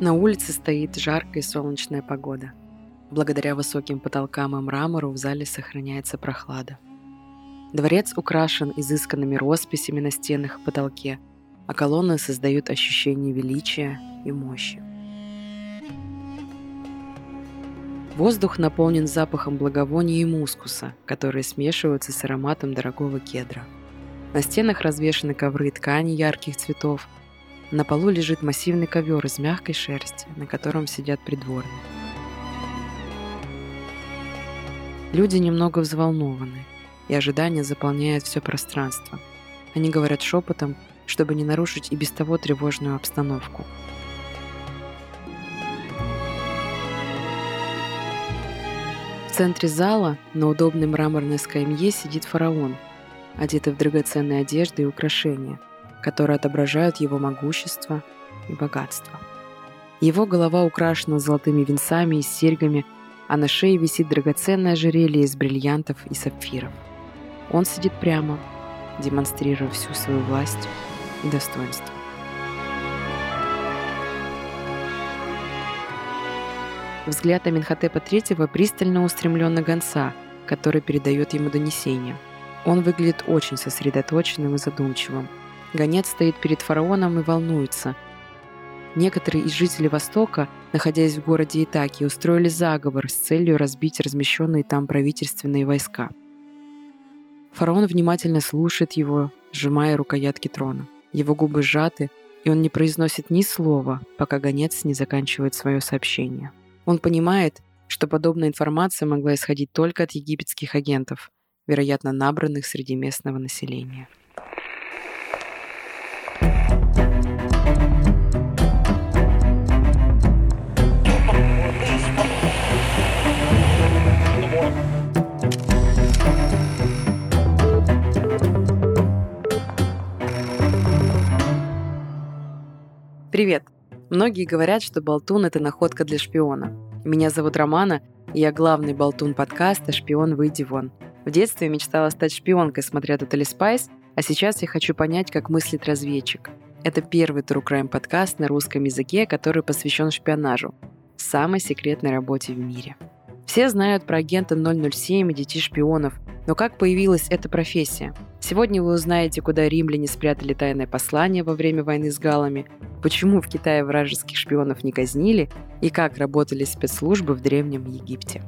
На улице стоит жаркая солнечная погода. Благодаря высоким потолкам и мрамору в зале сохраняется прохлада. Дворец украшен изысканными росписями на стенах и потолке, а колонны создают ощущение величия и мощи. Воздух наполнен запахом благовония и мускуса, которые смешиваются с ароматом дорогого кедра. На стенах развешаны ковры ткани ярких цветов. На полу лежит массивный ковер из мягкой шерсти, на котором сидят придворные. Люди немного взволнованы – и ожидание заполняет все пространство. Они говорят шепотом, чтобы не нарушить и без того тревожную обстановку. В центре зала на удобной мраморной скамье сидит фараон, одетый в драгоценные одежды и украшения, которые отображают его могущество и богатство. Его голова украшена золотыми венцами и серьгами, а на шее висит драгоценное ожерелье из бриллиантов и сапфиров – он сидит прямо, демонстрируя всю свою власть и достоинство. Взгляд Аминхотепа III пристально устремлен на гонца, который передает ему донесение. Он выглядит очень сосредоточенным и задумчивым. Гонец стоит перед фараоном и волнуется. Некоторые из жителей Востока, находясь в городе Итаки, устроили заговор с целью разбить размещенные там правительственные войска – Фараон внимательно слушает его, сжимая рукоятки трона. Его губы сжаты, и он не произносит ни слова, пока гонец не заканчивает свое сообщение. Он понимает, что подобная информация могла исходить только от египетских агентов, вероятно, набранных среди местного населения. Привет! Многие говорят, что болтун — это находка для шпиона. Меня зовут Романа, и я главный болтун подкаста «Шпион, выйди вон». В детстве я мечтала стать шпионкой, смотря Totally Spice, а сейчас я хочу понять, как мыслит разведчик. Это первый True Crime подкаст на русском языке, который посвящен шпионажу, самой секретной работе в мире. Все знают про агента 007 и детей шпионов, но как появилась эта профессия? Сегодня вы узнаете, куда римляне спрятали тайное послание во время войны с галами, почему в Китае вражеских шпионов не казнили и как работали спецслужбы в Древнем Египте.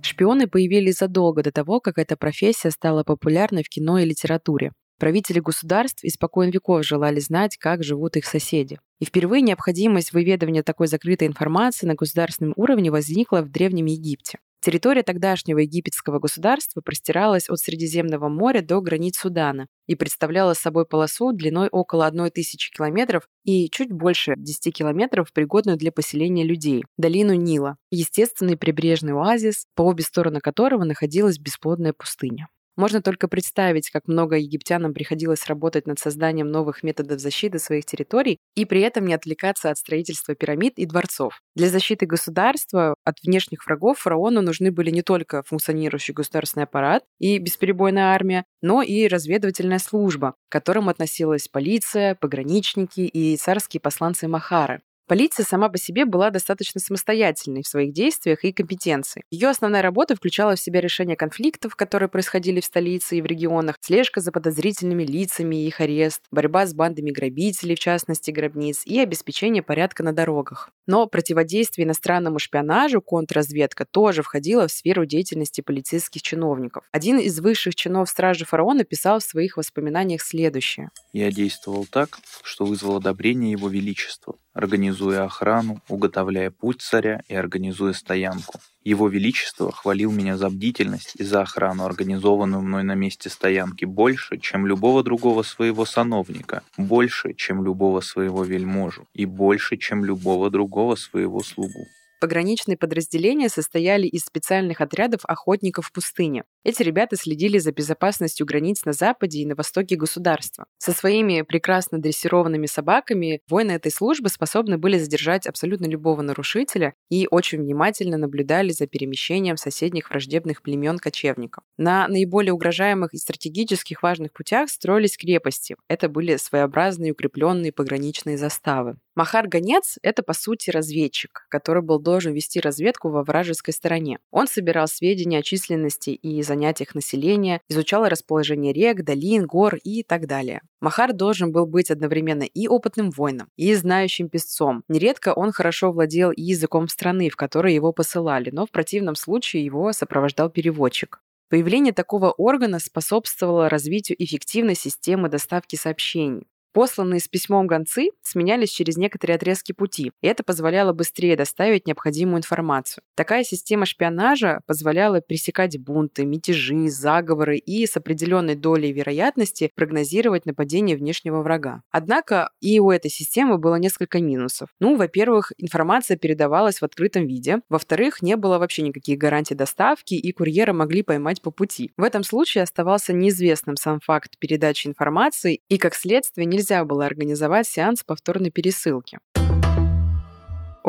Шпионы появились задолго до того, как эта профессия стала популярной в кино и литературе. Правители государств испокон веков желали знать, как живут их соседи. И впервые необходимость выведывания такой закрытой информации на государственном уровне возникла в Древнем Египте. Территория тогдашнего египетского государства простиралась от Средиземного моря до границ Судана и представляла собой полосу длиной около 1000 километров и чуть больше 10 километров, пригодную для поселения людей, долину Нила, естественный прибрежный оазис, по обе стороны которого находилась бесплодная пустыня. Можно только представить, как много египтянам приходилось работать над созданием новых методов защиты своих территорий и при этом не отвлекаться от строительства пирамид и дворцов. Для защиты государства от внешних врагов фараону нужны были не только функционирующий государственный аппарат и бесперебойная армия, но и разведывательная служба, к которым относилась полиция, пограничники и царские посланцы Махары. Полиция сама по себе была достаточно самостоятельной в своих действиях и компетенции. Ее основная работа включала в себя решение конфликтов, которые происходили в столице и в регионах, слежка за подозрительными лицами и их арест, борьба с бандами грабителей, в частности гробниц, и обеспечение порядка на дорогах. Но противодействие иностранному шпионажу, контрразведка, тоже входила в сферу деятельности полицейских чиновников. Один из высших чинов стражи фараона писал в своих воспоминаниях следующее. «Я действовал так, что вызвал одобрение его величества организуя охрану, уготовляя путь царя и организуя стоянку. Его Величество хвалил меня за бдительность и за охрану, организованную мной на месте стоянки, больше, чем любого другого своего сановника, больше, чем любого своего вельможу и больше, чем любого другого своего слугу. Пограничные подразделения состояли из специальных отрядов охотников в пустыне. Эти ребята следили за безопасностью границ на западе и на востоке государства. Со своими прекрасно дрессированными собаками воины этой службы способны были задержать абсолютно любого нарушителя и очень внимательно наблюдали за перемещением соседних враждебных племен кочевников. На наиболее угрожаемых и стратегических важных путях строились крепости. Это были своеобразные укрепленные пограничные заставы. Махар-гонец — это, по сути, разведчик, который был должен вести разведку во вражеской стороне. Он собирал сведения о численности и занятиях населения, изучал расположение рек, долин, гор и так далее. Махар должен был быть одновременно и опытным воином, и знающим песцом. Нередко он хорошо владел и языком страны, в которой его посылали, но в противном случае его сопровождал переводчик. Появление такого органа способствовало развитию эффективной системы доставки сообщений. Посланные с письмом гонцы сменялись через некоторые отрезки пути, и это позволяло быстрее доставить необходимую информацию. Такая система шпионажа позволяла пресекать бунты, мятежи, заговоры и с определенной долей вероятности прогнозировать нападение внешнего врага. Однако и у этой системы было несколько минусов. Ну, во-первых, информация передавалась в открытом виде. Во-вторых, не было вообще никаких гарантий доставки, и курьера могли поймать по пути. В этом случае оставался неизвестным сам факт передачи информации, и, как следствие, не нельзя было организовать сеанс повторной пересылки.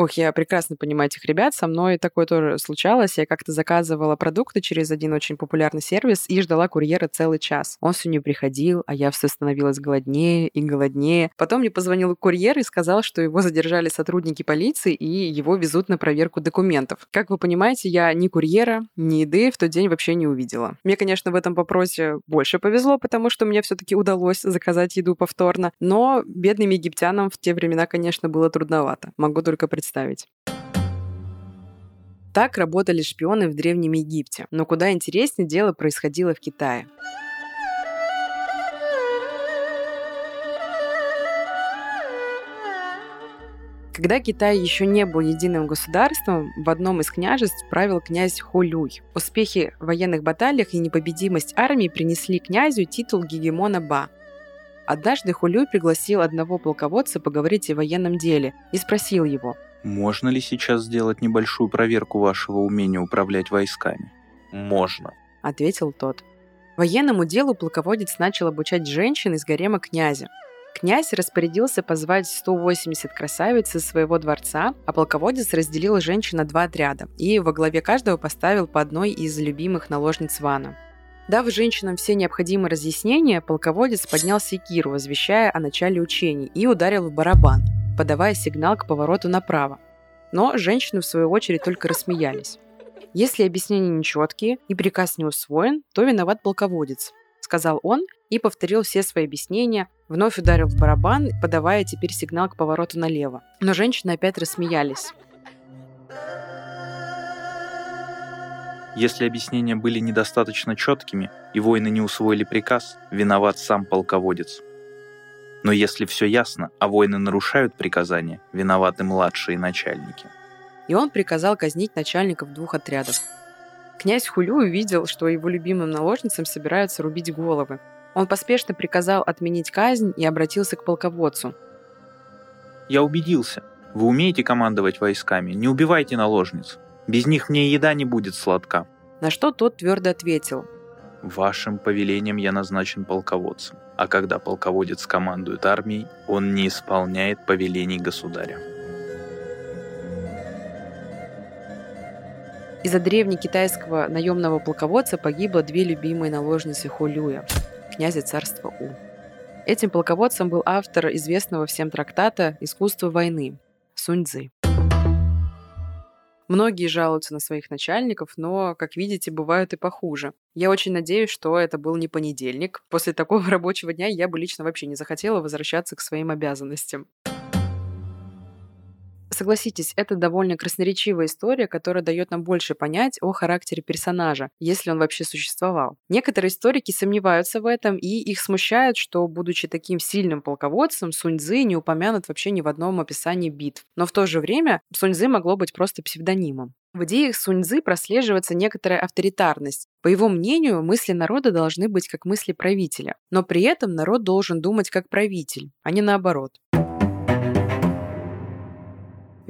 Ох, я прекрасно понимаю этих ребят. Со мной такое тоже случалось. Я как-то заказывала продукты через один очень популярный сервис и ждала курьера целый час. Он все не приходил, а я все становилась голоднее и голоднее. Потом мне позвонил курьер и сказал, что его задержали сотрудники полиции и его везут на проверку документов. Как вы понимаете, я ни курьера, ни еды в тот день вообще не увидела. Мне, конечно, в этом вопросе больше повезло, потому что мне все-таки удалось заказать еду повторно, но бедным египтянам в те времена, конечно, было трудновато. Могу только представить представить. Так работали шпионы в Древнем Египте. Но куда интереснее дело происходило в Китае. Когда Китай еще не был единым государством, в одном из княжеств правил князь Хулюй. Успехи в военных баталиях и непобедимость армии принесли князю титул гегемона Ба. Однажды Хулюй пригласил одного полководца поговорить о военном деле и спросил его – можно ли сейчас сделать небольшую проверку вашего умения управлять войсками? Можно, ответил тот. Военному делу полководец начал обучать женщин из гарема князя. Князь распорядился позвать 180 красавиц из своего дворца, а полководец разделил женщин на два отряда и во главе каждого поставил по одной из любимых наложниц Вана. Дав женщинам все необходимые разъяснения, полководец поднял секиру, возвещая о начале учений, и ударил в барабан – подавая сигнал к повороту направо. Но женщины, в свою очередь, только рассмеялись. Если объяснения нечеткие и приказ не усвоен, то виноват полководец, сказал он и повторил все свои объяснения, вновь ударил в барабан, подавая теперь сигнал к повороту налево. Но женщины опять рассмеялись. Если объяснения были недостаточно четкими и воины не усвоили приказ, виноват сам полководец. Но если все ясно, а воины нарушают приказания, виноваты младшие начальники. И он приказал казнить начальников двух отрядов. Князь Хулю увидел, что его любимым наложницам собираются рубить головы. Он поспешно приказал отменить казнь и обратился к полководцу. «Я убедился. Вы умеете командовать войсками. Не убивайте наложниц. Без них мне еда не будет сладка». На что тот твердо ответил. «Вашим повелением я назначен полководцем а когда полководец командует армией, он не исполняет повелений государя. Из-за древнекитайского наемного полководца погибло две любимые наложницы Холюя, князя царства У. Этим полководцем был автор известного всем трактата «Искусство войны» Сунь Цзы. Многие жалуются на своих начальников, но, как видите, бывают и похуже. Я очень надеюсь, что это был не понедельник. После такого рабочего дня я бы лично вообще не захотела возвращаться к своим обязанностям согласитесь, это довольно красноречивая история, которая дает нам больше понять о характере персонажа, если он вообще существовал. Некоторые историки сомневаются в этом, и их смущает, что, будучи таким сильным полководцем, Сунь Цзы не упомянут вообще ни в одном описании битв. Но в то же время Сунь Цзы могло быть просто псевдонимом. В идеях Сунь Цзы прослеживается некоторая авторитарность. По его мнению, мысли народа должны быть как мысли правителя, но при этом народ должен думать как правитель, а не наоборот.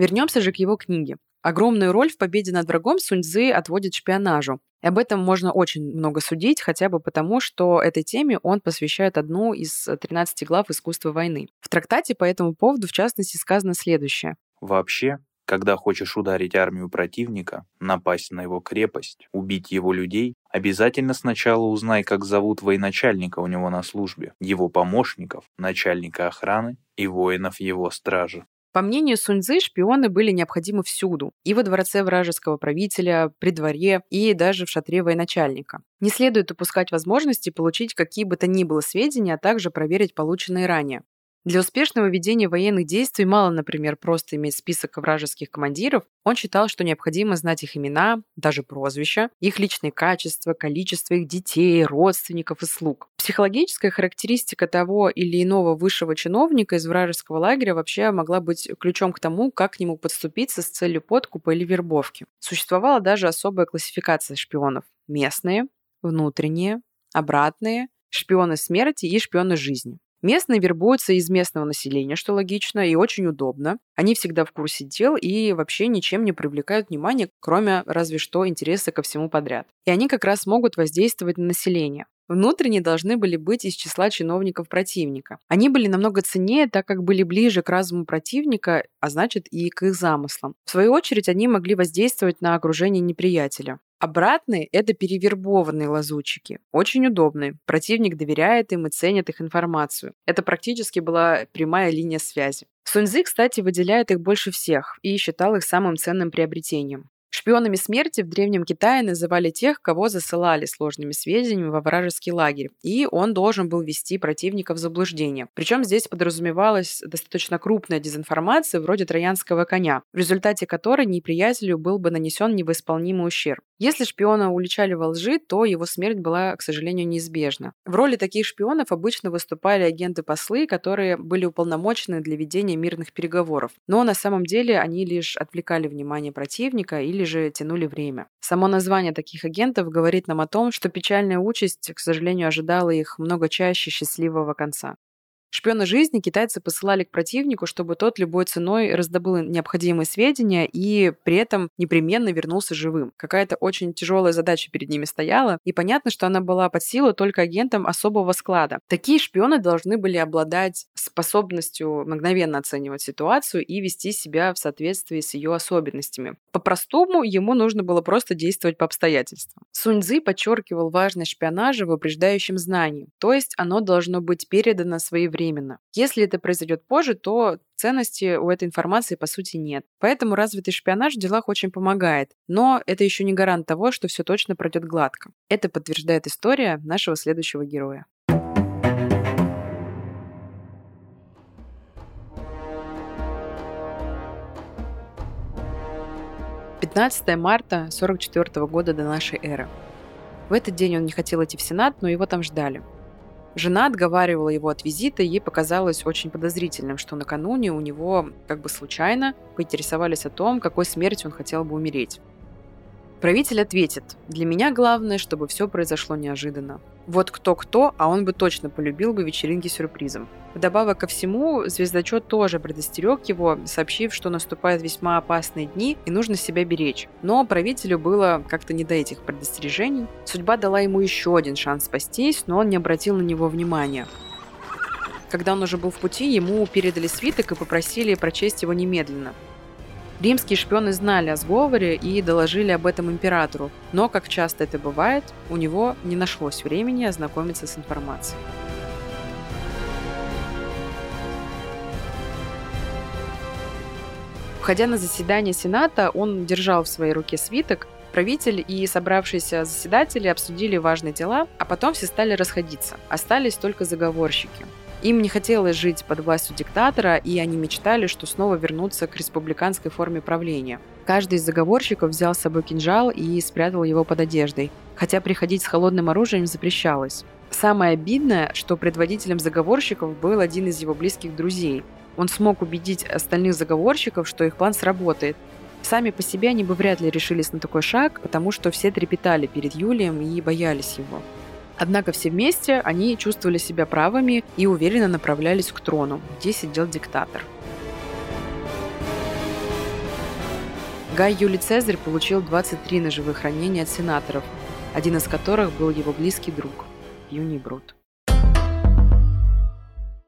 Вернемся же к его книге. Огромную роль в победе над врагом Сунь Цзы отводит шпионажу. И об этом можно очень много судить, хотя бы потому, что этой теме он посвящает одну из 13 глав искусства войны. В трактате по этому поводу, в частности, сказано следующее. Вообще, когда хочешь ударить армию противника, напасть на его крепость, убить его людей, обязательно сначала узнай, как зовут военачальника у него на службе, его помощников, начальника охраны и воинов его стражи. По мнению Суньцзы, шпионы были необходимы всюду. И во дворце вражеского правителя, при дворе, и даже в шатре военачальника. Не следует упускать возможности получить какие бы то ни было сведения, а также проверить полученные ранее. Для успешного ведения военных действий мало, например, просто иметь список вражеских командиров. Он считал, что необходимо знать их имена, даже прозвища, их личные качества, количество их детей, родственников и слуг. Психологическая характеристика того или иного высшего чиновника из вражеского лагеря вообще могла быть ключом к тому, как к нему подступиться с целью подкупа или вербовки. Существовала даже особая классификация шпионов. Местные, внутренние, обратные, шпионы смерти и шпионы жизни. Местные вербуются из местного населения, что логично и очень удобно. Они всегда в курсе дел и вообще ничем не привлекают внимания, кроме разве что интереса ко всему подряд. И они как раз могут воздействовать на население. Внутренние должны были быть из числа чиновников противника. Они были намного ценнее, так как были ближе к разуму противника, а значит и к их замыслам. В свою очередь, они могли воздействовать на окружение неприятеля. Обратные – это перевербованные лазутчики. Очень удобные. Противник доверяет им и ценит их информацию. Это практически была прямая линия связи. Суньзы, кстати, выделяет их больше всех и считал их самым ценным приобретением. Шпионами смерти в Древнем Китае называли тех, кого засылали сложными сведениями во вражеский лагерь, и он должен был ввести противника в заблуждение. Причем здесь подразумевалась достаточно крупная дезинформация вроде троянского коня, в результате которой неприятелю был бы нанесен невосполнимый ущерб. Если шпиона уличали во лжи, то его смерть была, к сожалению, неизбежна. В роли таких шпионов обычно выступали агенты-послы, которые были уполномочены для ведения мирных переговоров. Но на самом деле они лишь отвлекали внимание противника или же тянули время. Само название таких агентов говорит нам о том, что печальная участь, к сожалению, ожидала их много чаще счастливого конца. Шпиона жизни китайцы посылали к противнику, чтобы тот любой ценой раздобыл необходимые сведения и при этом непременно вернулся живым. Какая-то очень тяжелая задача перед ними стояла, и понятно, что она была под силу только агентам особого склада. Такие шпионы должны были обладать способностью мгновенно оценивать ситуацию и вести себя в соответствии с ее особенностями. По-простому, ему нужно было просто действовать по обстоятельствам. Сунь Цзы подчеркивал важность шпионажа в упреждающем знании, то есть оно должно быть передано своевременно временно. Если это произойдет позже, то ценности у этой информации по сути нет. Поэтому развитый шпионаж в делах очень помогает. Но это еще не гарант того, что все точно пройдет гладко. Это подтверждает история нашего следующего героя. Пятнадцатое марта 44 года до нашей эры. В этот день он не хотел идти в Сенат, но его там ждали. Жена отговаривала его от визита, ей показалось очень подозрительным, что накануне у него как бы случайно поинтересовались о том, какой смертью он хотел бы умереть. Правитель ответит, для меня главное, чтобы все произошло неожиданно. Вот кто-кто, а он бы точно полюбил бы вечеринки сюрпризом. Вдобавок ко всему, звездочет тоже предостерег его, сообщив, что наступают весьма опасные дни и нужно себя беречь. Но правителю было как-то не до этих предостережений. Судьба дала ему еще один шанс спастись, но он не обратил на него внимания. Когда он уже был в пути, ему передали свиток и попросили прочесть его немедленно. Римские шпионы знали о сговоре и доложили об этом императору, но, как часто это бывает, у него не нашлось времени ознакомиться с информацией. Входя на заседание Сената, он держал в своей руке свиток, Правитель и собравшиеся заседатели обсудили важные дела, а потом все стали расходиться. Остались только заговорщики. Им не хотелось жить под властью диктатора, и они мечтали, что снова вернутся к республиканской форме правления. Каждый из заговорщиков взял с собой кинжал и спрятал его под одеждой, хотя приходить с холодным оружием запрещалось. Самое обидное, что предводителем заговорщиков был один из его близких друзей. Он смог убедить остальных заговорщиков, что их план сработает. Сами по себе они бы вряд ли решились на такой шаг, потому что все трепетали перед Юлием и боялись его. Однако все вместе они чувствовали себя правыми и уверенно направлялись к трону, где сидел диктатор. Гай Юлий Цезарь получил 23 ножевых ранения от сенаторов, один из которых был его близкий друг Юний Брут.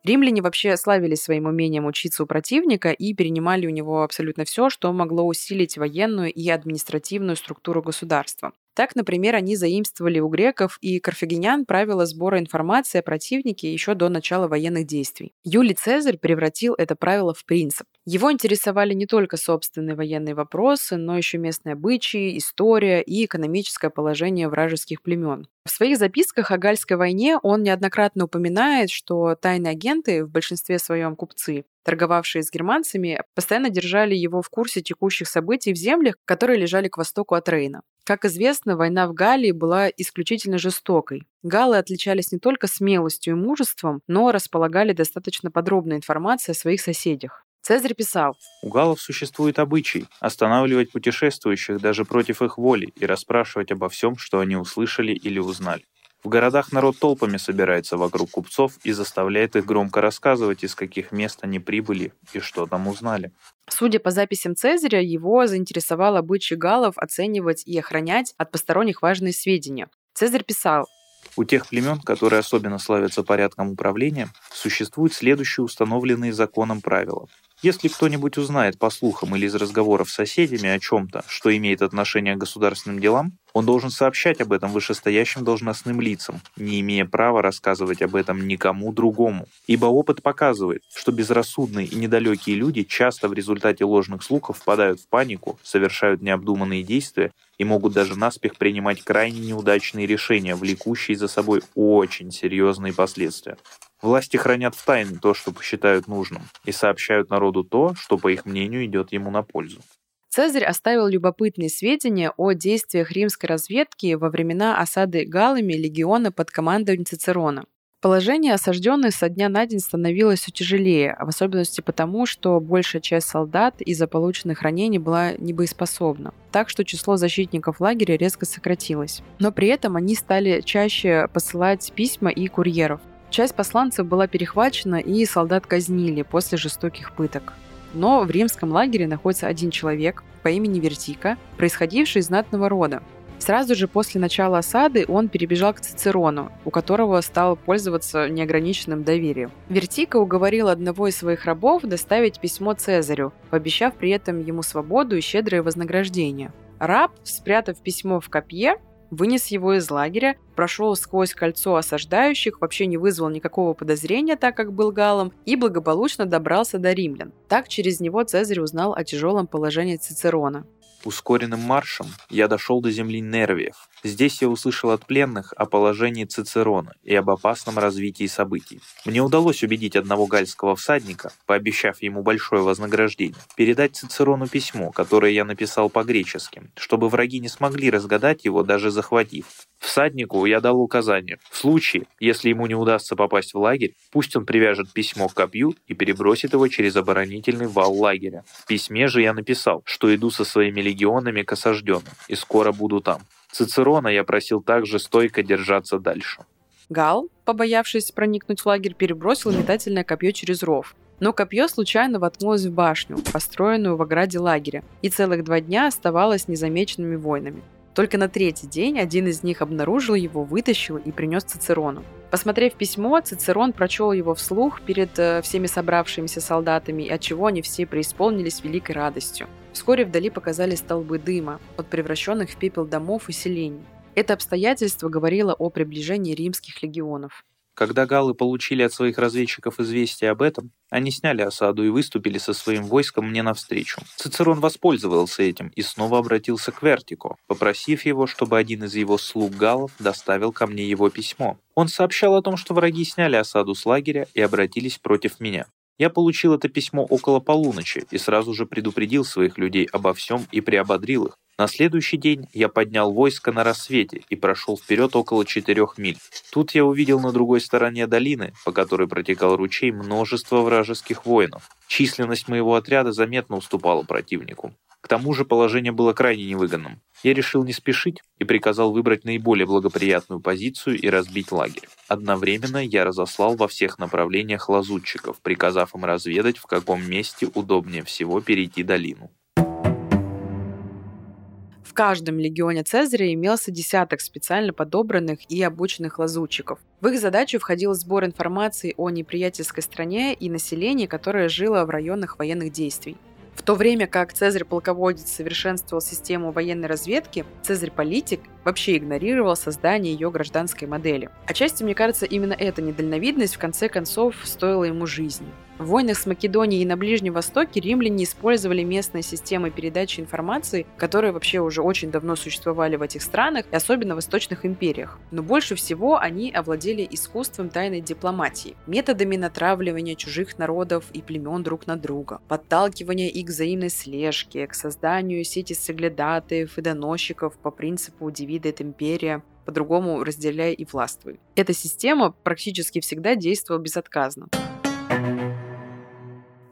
Римляне вообще славились своим умением учиться у противника и перенимали у него абсолютно все, что могло усилить военную и административную структуру государства. Так, например, они заимствовали у греков и карфагенян правила сбора информации о противнике еще до начала военных действий. Юлий Цезарь превратил это правило в принцип. Его интересовали не только собственные военные вопросы, но еще местные обычаи, история и экономическое положение вражеских племен. В своих записках о Гальской войне он неоднократно упоминает, что тайные агенты, в большинстве своем купцы, торговавшие с германцами, постоянно держали его в курсе текущих событий в землях, которые лежали к востоку от Рейна. Как известно, война в Галлии была исключительно жестокой. Галлы отличались не только смелостью и мужеством, но располагали достаточно подробной информацией о своих соседях. Цезарь писал, «У галлов существует обычай останавливать путешествующих даже против их воли и расспрашивать обо всем, что они услышали или узнали. В городах народ толпами собирается вокруг купцов и заставляет их громко рассказывать, из каких мест они прибыли и что там узнали. Судя по записям Цезаря, его заинтересовал обычай галлов оценивать и охранять от посторонних важные сведения. Цезарь писал, у тех племен, которые особенно славятся порядком управления, существуют следующие установленные законом правила. Если кто-нибудь узнает по слухам или из разговоров с соседями о чем-то, что имеет отношение к государственным делам, он должен сообщать об этом вышестоящим должностным лицам, не имея права рассказывать об этом никому другому. Ибо опыт показывает, что безрассудные и недалекие люди часто в результате ложных слухов впадают в панику, совершают необдуманные действия и могут даже наспех принимать крайне неудачные решения, влекущие за собой очень серьезные последствия. Власти хранят в тайне то, что посчитают нужным, и сообщают народу то, что, по их мнению, идет ему на пользу. Цезарь оставил любопытные сведения о действиях римской разведки во времена осады галами легиона под командой Цицерона. Положение осажденных со дня на день становилось все тяжелее, в особенности потому, что большая часть солдат из-за полученных ранений была небоеспособна. Так что число защитников лагеря резко сократилось. Но при этом они стали чаще посылать письма и курьеров. Часть посланцев была перехвачена и солдат казнили после жестоких пыток. Но в римском лагере находится один человек по имени Вертика, происходивший из знатного рода. Сразу же после начала осады он перебежал к Цицерону, у которого стал пользоваться неограниченным доверием. Вертика уговорил одного из своих рабов доставить письмо Цезарю, пообещав при этом ему свободу и щедрое вознаграждение. Раб, спрятав письмо в копье, вынес его из лагеря, прошел сквозь кольцо осаждающих, вообще не вызвал никакого подозрения, так как был галом, и благополучно добрался до римлян. Так через него Цезарь узнал о тяжелом положении Цицерона. Ускоренным маршем я дошел до земли Нервиев. Здесь я услышал от пленных о положении Цицерона и об опасном развитии событий. Мне удалось убедить одного гальского всадника, пообещав ему большое вознаграждение, передать Цицерону письмо, которое я написал по-гречески, чтобы враги не смогли разгадать его, даже захватив. Всаднику я дал указание. В случае, если ему не удастся попасть в лагерь, пусть он привяжет письмо к копью и перебросит его через оборонительный вал лагеря. В письме же я написал, что иду со своими легионами к осажденным и скоро буду там. Цицерона я просил также стойко держаться дальше. Гал, побоявшись проникнуть в лагерь, перебросил метательное копье через ров. Но копье случайно воткнулось в башню, построенную в ограде лагеря, и целых два дня оставалось незамеченными воинами. Только на третий день один из них обнаружил его, вытащил и принес Цицерону. Посмотрев письмо, Цицерон прочел его вслух перед э, всеми собравшимися солдатами, от чего они все преисполнились великой радостью. Вскоре вдали показались столбы дыма от превращенных в пепел домов и селений. Это обстоятельство говорило о приближении римских легионов. Когда галлы получили от своих разведчиков известие об этом, они сняли осаду и выступили со своим войском мне навстречу. Цицерон воспользовался этим и снова обратился к Вертику, попросив его, чтобы один из его слуг галлов доставил ко мне его письмо. Он сообщал о том, что враги сняли осаду с лагеря и обратились против меня. Я получил это письмо около полуночи и сразу же предупредил своих людей обо всем и приободрил их. На следующий день я поднял войско на рассвете и прошел вперед около четырех миль. Тут я увидел на другой стороне долины, по которой протекал ручей, множество вражеских воинов. Численность моего отряда заметно уступала противнику. К тому же положение было крайне невыгодным. Я решил не спешить и приказал выбрать наиболее благоприятную позицию и разбить лагерь. Одновременно я разослал во всех направлениях лазутчиков, приказав им разведать, в каком месте удобнее всего перейти долину. В каждом легионе Цезаря имелся десяток специально подобранных и обученных лазутчиков. В их задачу входил сбор информации о неприятельской стране и населении, которое жило в районах военных действий. В то время как Цезарь-полководец совершенствовал систему военной разведки, Цезарь-политик вообще игнорировал создание ее гражданской модели. Отчасти, мне кажется, именно эта недальновидность в конце концов стоила ему жизни. В войнах с Македонией и на Ближнем Востоке римляне использовали местные системы передачи информации, которые вообще уже очень давно существовали в этих странах, и особенно в восточных империях. Но больше всего они овладели искусством тайной дипломатии, методами натравливания чужих народов и племен друг на друга, подталкивания их к взаимной слежке, к созданию сети соглядатаев и доносчиков по принципу «дивидет империя», по-другому разделяй и властвуй. Эта система практически всегда действовала безотказно.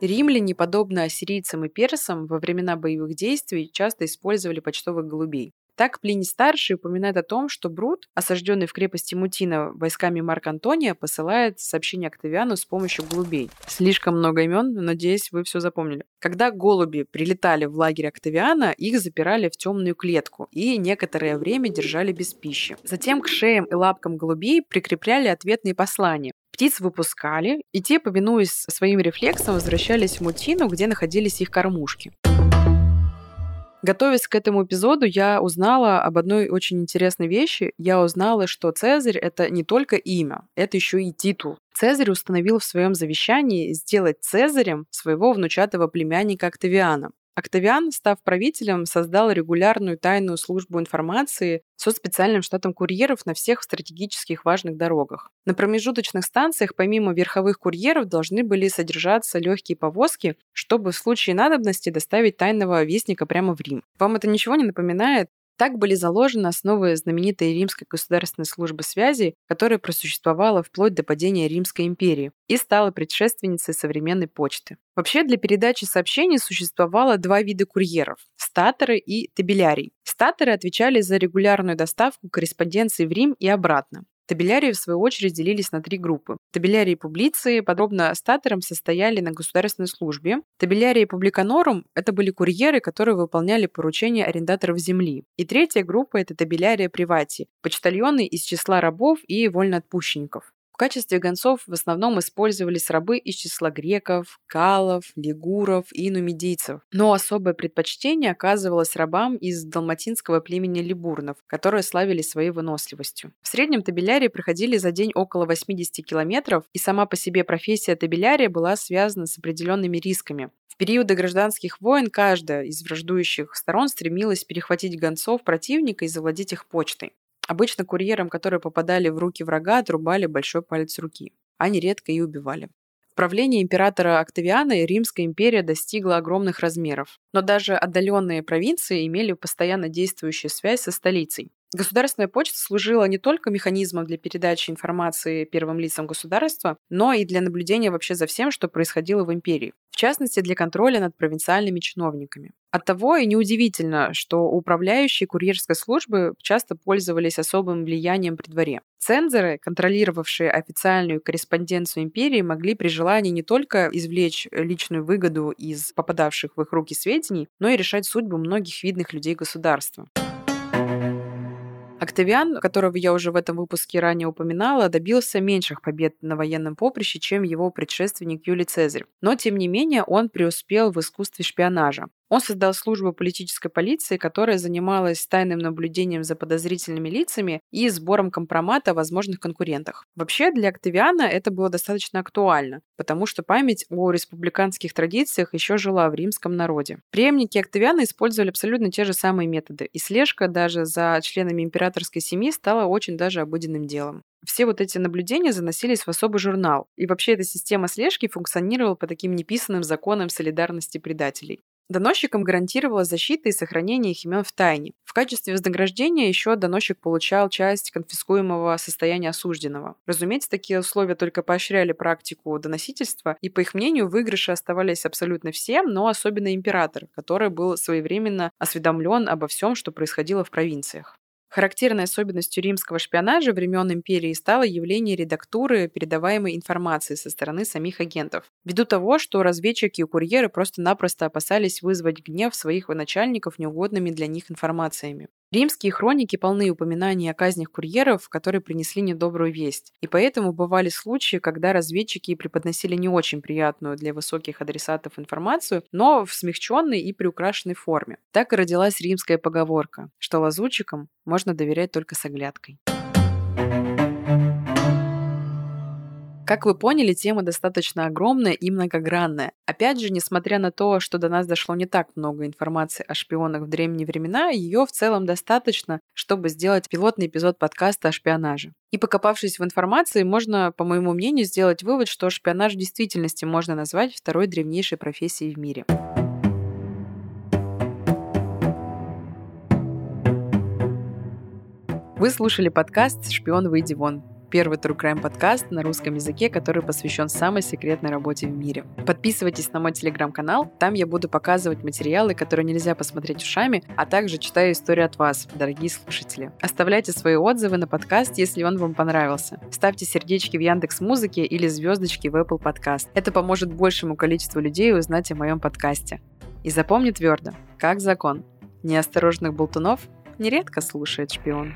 Римляне, подобно ассирийцам и персам, во времена боевых действий часто использовали почтовых голубей. Так Плиний Старший упоминает о том, что Брут, осажденный в крепости Мутина войсками Марка Антония, посылает сообщение Октавиану с помощью голубей. Слишком много имен, надеюсь, вы все запомнили. Когда голуби прилетали в лагерь Октавиана, их запирали в темную клетку и некоторое время держали без пищи. Затем к шеям и лапкам голубей прикрепляли ответные послания. Птиц выпускали, и те, повинуясь своим рефлексам, возвращались в мутину, где находились их кормушки. Готовясь к этому эпизоду, я узнала об одной очень интересной вещи. Я узнала, что Цезарь — это не только имя, это еще и титул. Цезарь установил в своем завещании сделать Цезарем своего внучатого племянника Октавиана. Октавиан, став правителем, создал регулярную тайную службу информации со специальным штатом курьеров на всех стратегических важных дорогах. На промежуточных станциях помимо верховых курьеров должны были содержаться легкие повозки, чтобы в случае надобности доставить тайного вестника прямо в Рим. Вам это ничего не напоминает? Так были заложены основы знаменитой римской государственной службы связи, которая просуществовала вплоть до падения Римской империи и стала предшественницей современной почты. Вообще для передачи сообщений существовало два вида курьеров – статоры и табелярий. Статоры отвечали за регулярную доставку корреспонденции в Рим и обратно. Табелярии, в свою очередь, делились на три группы. Табелярии публиции, подробно статором, состояли на государственной службе. Табелярии публиканорум – это были курьеры, которые выполняли поручения арендаторов земли. И третья группа – это табелярия привати – почтальоны из числа рабов и вольноотпущенников качестве гонцов в основном использовались рабы из числа греков, галов, лигуров и нумидийцев. Но особое предпочтение оказывалось рабам из далматинского племени либурнов, которые славились своей выносливостью. В среднем табелярии проходили за день около 80 километров, и сама по себе профессия табелярия была связана с определенными рисками. В периоды гражданских войн каждая из враждующих сторон стремилась перехватить гонцов противника и завладеть их почтой. Обычно курьерам, которые попадали в руки врага, отрубали большой палец руки. Они редко и убивали. В правлении императора Октавиана Римская империя достигла огромных размеров. Но даже отдаленные провинции имели постоянно действующую связь со столицей. Государственная почта служила не только механизмом для передачи информации первым лицам государства, но и для наблюдения вообще за всем, что происходило в империи. В частности, для контроля над провинциальными чиновниками. Оттого и неудивительно, что управляющие курьерской службы часто пользовались особым влиянием при дворе. Цензоры, контролировавшие официальную корреспонденцию империи, могли при желании не только извлечь личную выгоду из попадавших в их руки сведений, но и решать судьбу многих видных людей государства. Октавиан, которого я уже в этом выпуске ранее упоминала, добился меньших побед на военном поприще, чем его предшественник Юлий Цезарь. Но, тем не менее, он преуспел в искусстве шпионажа. Он создал службу политической полиции, которая занималась тайным наблюдением за подозрительными лицами и сбором компромата о возможных конкурентах. Вообще, для Октавиана это было достаточно актуально, потому что память о республиканских традициях еще жила в римском народе. Преемники Октавиана использовали абсолютно те же самые методы, и слежка даже за членами императорской семьи стала очень даже обыденным делом все вот эти наблюдения заносились в особый журнал. И вообще эта система слежки функционировала по таким неписанным законам солидарности предателей. Доносчикам гарантировала защита и сохранение их имен в тайне. В качестве вознаграждения еще доносчик получал часть конфискуемого состояния осужденного. Разумеется, такие условия только поощряли практику доносительства, и, по их мнению, выигрыши оставались абсолютно всем, но особенно император, который был своевременно осведомлен обо всем, что происходило в провинциях. Характерной особенностью римского шпионажа времен империи стало явление редактуры передаваемой информации со стороны самих агентов. Ввиду того, что разведчики и курьеры просто-напросто опасались вызвать гнев своих начальников неугодными для них информациями. Римские хроники полны упоминаний о казнях курьеров, которые принесли недобрую весть. И поэтому бывали случаи, когда разведчики преподносили не очень приятную для высоких адресатов информацию, но в смягченной и приукрашенной форме. Так и родилась римская поговорка, что лазутчикам можно доверять только с оглядкой. Как вы поняли, тема достаточно огромная и многогранная. Опять же, несмотря на то, что до нас дошло не так много информации о шпионах в древние времена, ее в целом достаточно, чтобы сделать пилотный эпизод подкаста о шпионаже. И покопавшись в информации, можно, по моему мнению, сделать вывод, что шпионаж в действительности можно назвать второй древнейшей профессией в мире. Вы слушали подкаст «Шпион, выйди вон» первый True Crime подкаст на русском языке, который посвящен самой секретной работе в мире. Подписывайтесь на мой телеграм-канал, там я буду показывать материалы, которые нельзя посмотреть ушами, а также читаю истории от вас, дорогие слушатели. Оставляйте свои отзывы на подкаст, если он вам понравился. Ставьте сердечки в Яндекс Музыке или звездочки в Apple Podcast. Это поможет большему количеству людей узнать о моем подкасте. И запомни твердо, как закон, неосторожных болтунов нередко слушает шпион.